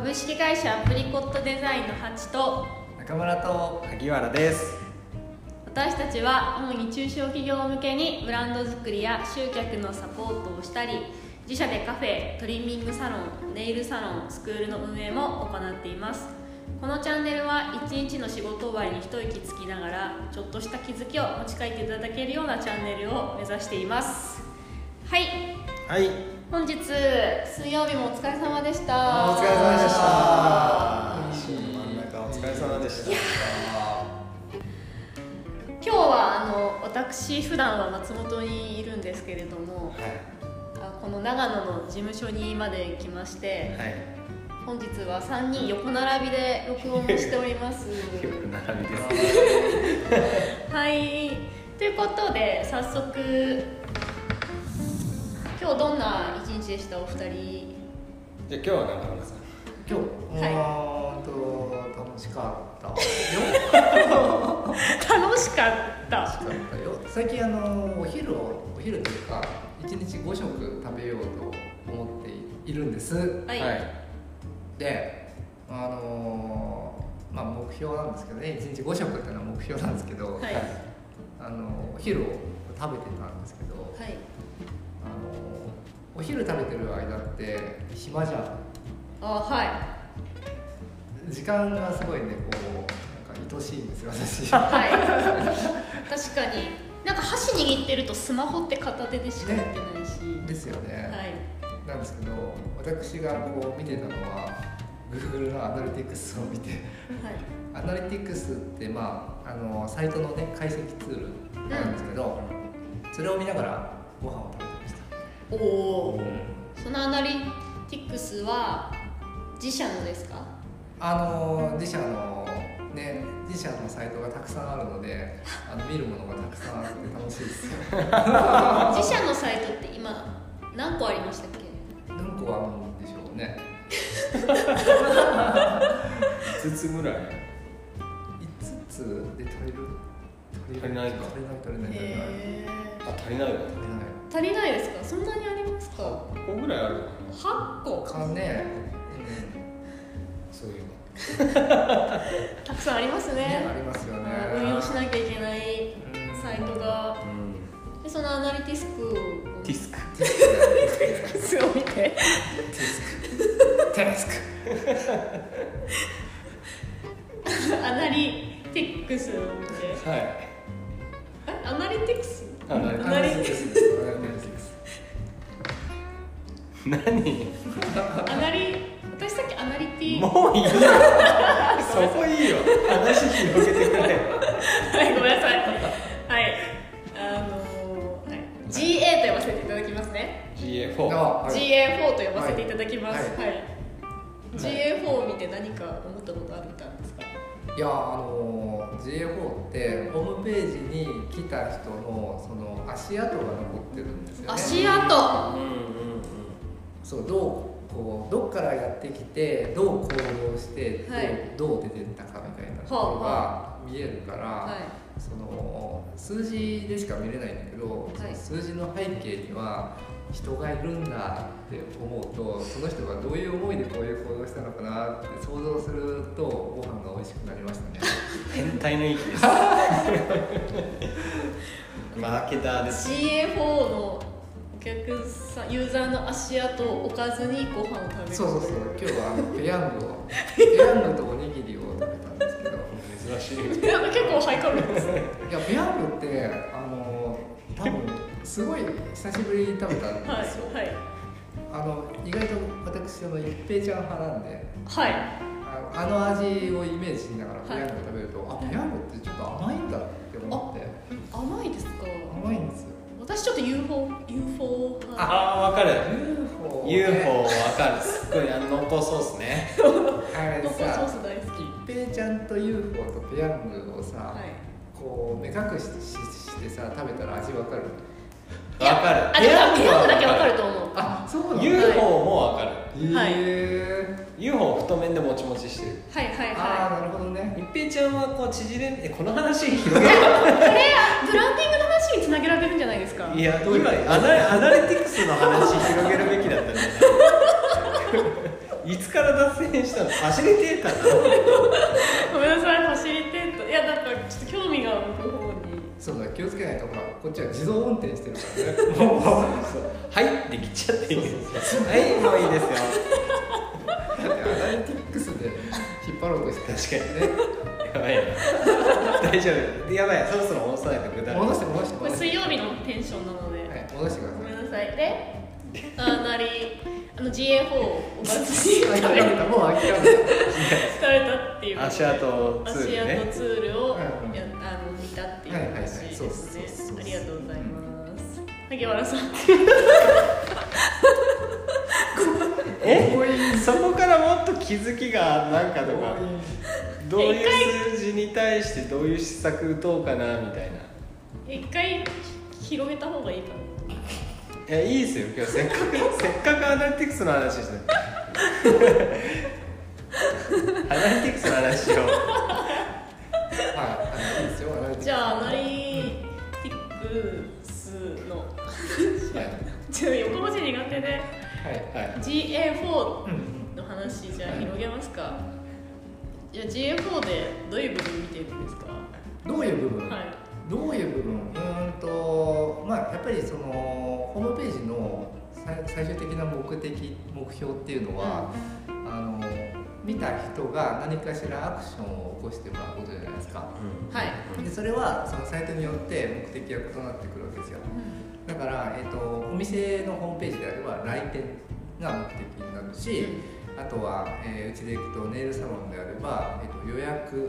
株式会社アプリコットデザインのハチと中村と萩原です。私たちは主に中小企業向けにブランド作りや集客のサポートをしたり自社でカフェトリミングサロンネイルサロンスクールの運営も行っています。このチャンネルは一日の仕事終わりに一息つきながらちょっとした気づきを持ち帰っていただけるようなチャンネルを目指しています。はいはい。本日水曜日もお疲れ様でした。お疲れ様でした。真ん中お疲れ様でした。今日はあの私普段は松本にいるんですけれどもはい。あこの長野の事務所にまで来ましてはい。本日は3人横並びで録音をしております。よく並びです。はい。ということで早速今日どんな一日でした？お二人。じゃあ今日は中村さん。今日、はいあーと楽しかった。よ楽しかった。楽しかったよ。最近あのお昼をお昼というか一日5食食べようと思っているんです。はい、であのーまあ目標なんですけどね。一日5食っていうのは目標なんですけど、はい。あのお昼を食べてたんですけど、はいあのお昼食べてる間って暇じゃん。あはい。時間がすごいねこうなんか愛しいんですよ私。はい。確かに。なんか箸握ってるとスマホって片手でしかやってないし、ですよね、はい。なんですけど私がこう見てたのは Google のアナリティクスを見て。はい。アナリティクスってまああのサイトのね解析ツールなんですけど、それを見ながらご飯を食べおおそのアナリティクスは自社のですか？あの自社のね自社のサイトがたくさんあるので あの見るものがたくさんあって楽しいです。よ 自社のサイトって今何個ありましたっけ？何個あるんでしょうね。5つぐらい。5つで足りる？足りないか。足りない。足りない足りないへあ足りないわ。足りない。足りないですか？そんなにありますか？8個ぐらいある。のかな8個かね、そういう たくさんありますうん、ね。ねありますよね。運用しなきゃいけないうん。サイトが。のうん。でそのアナリティスクティスク。ティスクスを見て。ティスク。ティスク。アナリティクスを見て。はい。えアナリティクス？あなるアナリティクス。何？アナリ私さっきアナリティもういいよ。そこいいよ。話広げてくれ。はい、ごめんなさい。はい。あのーはい、GA と呼ばせていただきますね。GA4 あはい。GA4 と呼ばせていただきます。ははい。い。GA4 を見て何か思ったことあるんですか？いやあの GA4 ってホームページに来た人のその足跡が残ってるんですよね足跡。うんうんそうどうこうどっからやってきてどう行動して、はい。どうどう出てったかみたいなところが見えるから、はその数字でしか見れないんだけど、はい。その数字の背景には人がいるんだって思うとその人がどういう思いでこういう行動したのかなって想像するとご飯が美味しくなりましたね。変態の域です。マーケターでい。す GA4 のお客さん、ユーザーの足跡を置かずにご飯を食べる。そう。そうそう。今日はあのペヤングを ペヤングとおにぎりを食べたんですけど。珍しい。結構ハイカロリーです。ね。いやペヤングってあの多分すごい久しぶりに食べたんはいですよ、はいあの意外と私あの一平ちゃん派なんで。はい。あの味をイメージしながらはいペヤング食べると、あペヤングってちょっと甘いんだって思って。甘いです UFO ね UFO 分かる。すっごいあの濃厚ソースね。あれ濃厚ソーさス大好き。一平ちゃんと UFO とペヤングをさ、はい。こう目隠しししてさ食べたら味わかる？分かる。あ、でもペヤングだけわかると思う。あそうなの UFO も分かる。はい。へー。UFO 太麺でもちもちしてる。はいはいあはあなるほどね。一平ちゃんはこう縮れえこの話広げるい。これランディングの話につなげられるんじゃないですか？いや今アナアナリティクスの話広げるべきだったんじゃないいつから脱線したの？ファシリテーターなの？ごめんなさいファシリテート。いやなんかちょっと興味が向く方に。そうだ気をつけないと。ほらこっちは自動運転してるからね。もう。はいできちゃっていい。はいもういいですよ。だってアナリティックスで引っ張ろうとして確かにねやばいな大丈夫。やばい。そろそろ戻さないとぐだ戻して戻してこれ戻して。水曜日のテンションなので、はい戻してください。ごめんなさい。で あなりあの GA4 をおかずに食べた。もう諦めた。食べたっていう。足跡ツールね。足跡ツールをうんうん。やあの見たっていうはいはいはい。話でそうすね。そうそうそう。ありがとうございます。萩原さん。え？そこからもっと気づきがなんかとかどういう数字に対してどういう施策打とうかなみたいな。一回広げた方がいいかな。いやいいですよ今日せっかく せっかくアナリティクスの話して。るアナリティクスの話しよう。はいいいですよアナリティクス。じゃあアナリティクスの。はい。ちょっと横文字苦手で。はいはい。GA4 うんの話じゃあ広げますか。じゃあ GA4 でどういう部分見てるんですか？どういう部分、はい。どういう部分？うーんとまあやっぱりそのホームページの最最終的な目的目標っていうのは、あの見た人が何かしらアクションを起こしてもらうことじゃないですか。はい。でそれはそのサイトによって目的が異なってくるわけですよ。だから、えっとお店のホームページであれば来店が目的になるし、あとは、えーうちで行くとネイルサロンであれば、えっと予約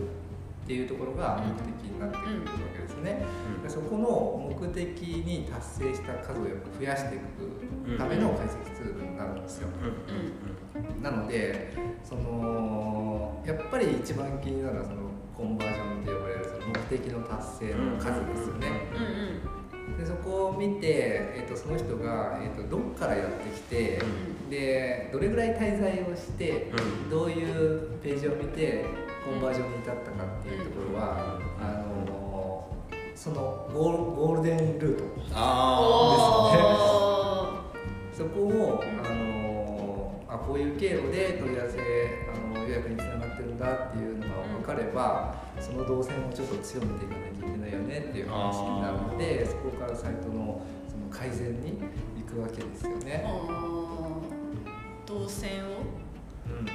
っていうところが目的になってくるわけですね、でそこの目的に達成した数をやっぱ増やしていくための解析ツールになるんですよ、なのでそのやっぱり一番気になるのはそのコンバージョンって呼ばれるその目的の達成の数ですよね、うん。うん。でそこを見て、えー、とその人が、えー、とどっからやってきて、でどれぐらい滞在をして、どういうページを見てコンバージョンに至ったかっていうところは、あのそのゴールゴールデンルートあおそこを、あのあこういう経路で問い合わせあの予約につながってるんだっていうのが分かれば、その動線をちょっと強めていかなきゃいけないよねっていう話になるのでそこからサイトのその改善に行くわけですよー。ね。動線を？うん。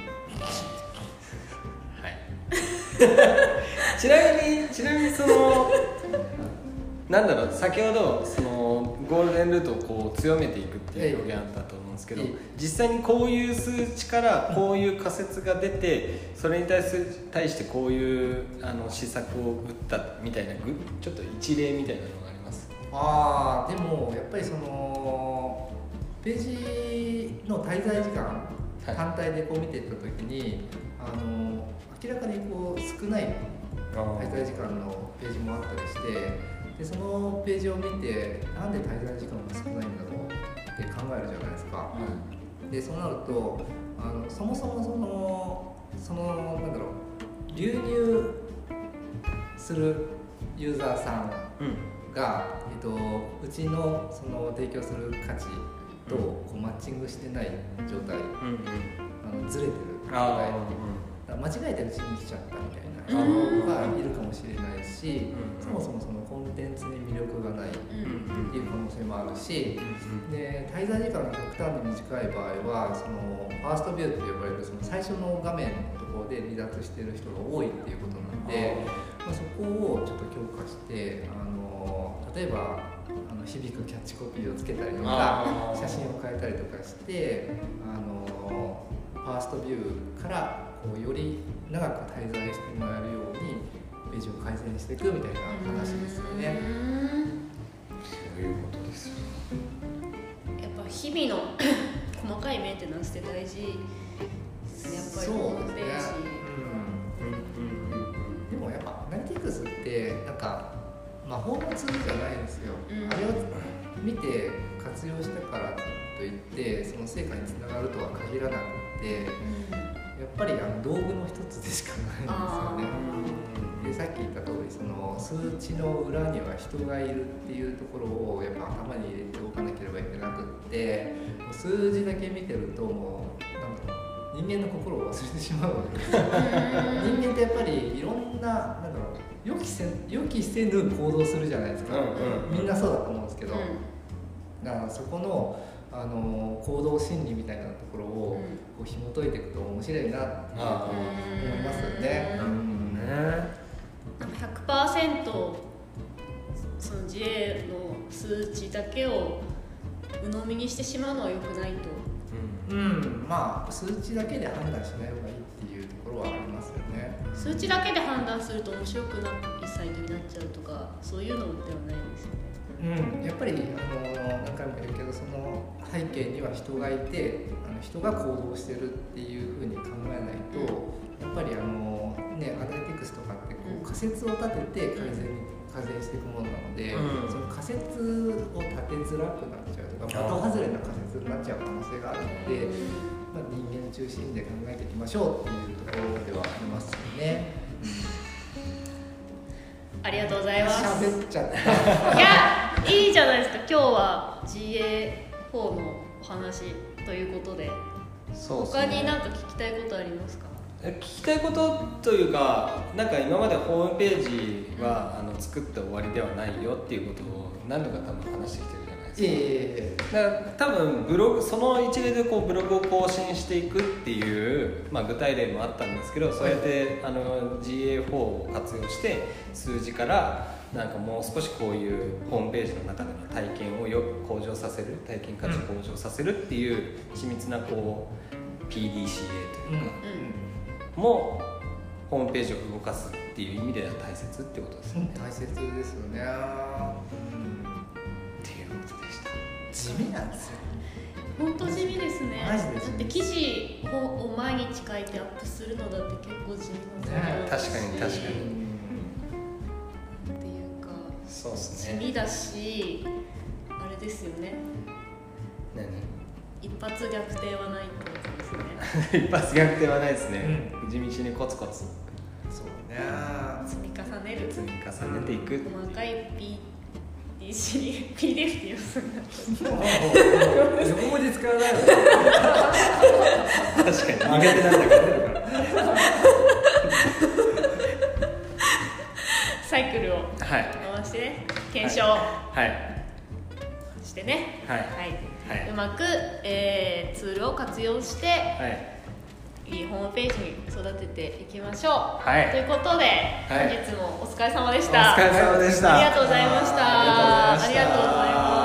ちなみにちなみにそのなんだろう先ほどそのゴールデンルートをこう強めていくっていう表現あったと思うんですけどええ実際にこういう数値からこういう仮説が出てそれに対す対してこういうあの施策を打ったみたいなぐちょっと一例みたいなのがあります？あーでもやっぱりそのページの滞在時間、はい。単体でこう見ていった時にあの明らかにこう少ない滞在時間のページもあったりしてでそのページを見てなんで滞在時間が少ないんだろうって考えるじゃないですか。でそうなるとあのそもそもそのそのなんだろう流入するユーザーさんうん。が、えっと、うちのその提供する価値とこうマッチングしてない状態。あのずれてる状態。間違えてうちに来ちゃったみたいな。あ人がいるかもしれないしうん。そもそもそのコンテンツに魅力がないっうんていう可能性もあるしで滞在時間が極端に短い場合はそのファーストビューと呼ばれるその最初の画面のところで離脱している人が多いっていうことなんで、まあ、そこをちょっと強化してあの例えば響くキャッチコピーをつけたりとか写真を変えたりとかしてあのファーストビューからこうより長く滞在してもらえるようにページを改善していくみたいな話ですよね。そういうことですよ。やっぱ日々の 細かいメンテナンスって大事。ですねやっぱりホームページ、でもやっぱアナリティクスってなんか魔法のツールじゃないんですよ、うん。あれを見て活用したからといってその成果につながるとは限らなくてやっぱりあの道具の一つでしかないんですよね。でさっき言った通りその数値の裏には人がいるっていうところをやっぱ頭に入れておかなければいけなくって数字だけ見てるともうなんだろう人間の心を忘れてしまうわけですよ。人間ってやっぱりいろんななんだろう予期せ予期せぬ行動するじゃないですか、うんうん。みんなそうだと思うんですけど、うん。だからそこのあの行動心理みたいなところをこう紐解いていくと面白いなってあ思いますよね。うん。ねなんか100%その自衛の数値だけを鵜呑みにしてしまうのは良くないとうん、まあ数値だけで判断しない方がいいっていうところはありますよね。数値だけで判断すると面白くないサイトになっちゃうとかそういうのではないですよねうん、やっぱりあの何回も言うけどその背景には人がいてあの人が行動してるっていうふうに考えないとやっぱりあの、ね、アナリティクスとかってこう仮説を立てて改善に改善していくものなので、うん。その仮説を立てづらくなっちゃうとか的外れな仮説になっちゃう可能性があるので、まあ、人間中心で考えていきましょうっていうところではありますよね。ありがとうございます。喋っちゃった。いやいいじゃないですか。今日は GA4 のお話ということで。そうね。他に何か聞きたいことありますか？聞きたいことというかなんか今までホームページはあの作って終わりではないよっていうことを何度か多分話してきてるじゃないですか。ええだから多分ブログその一例でこうブログを更新していくっていう、まあ、具体例もあったんですけどそうやってあの GA4 を活用して数字からなんかもう少しこういうホームページの中での体験をよ向上させる体験価値向上させるっていう緻密なこう PDCA というか、もホームページを動かすっていう意味では大切ってことですよね、大切ですよね、っていうことでした。地味なんですよ。本当地味ですね。マジでだって記事を毎日書いてアップするのだって結構地味なねことだし確かに確かに。っていうかそうですね。地味だしあれですよね。何？一発逆転はないってことですね 一発逆転はないですね、地道にコツコツ。そうね。積み重ねる。積み重ねていく。細かい PDC PDF って言います横文字使わないの？確かに。苦手なんだからサイクルをはい。回してね検証。はいしてね。はい。はい、はい。うまく、えーツールを活用してはい。いいホームページに育てていきましょう、はい。ということで、はい。本日もお疲れ様でしおた疲れ様でした。ありがとうございました。ありがとうございました。ありがとうご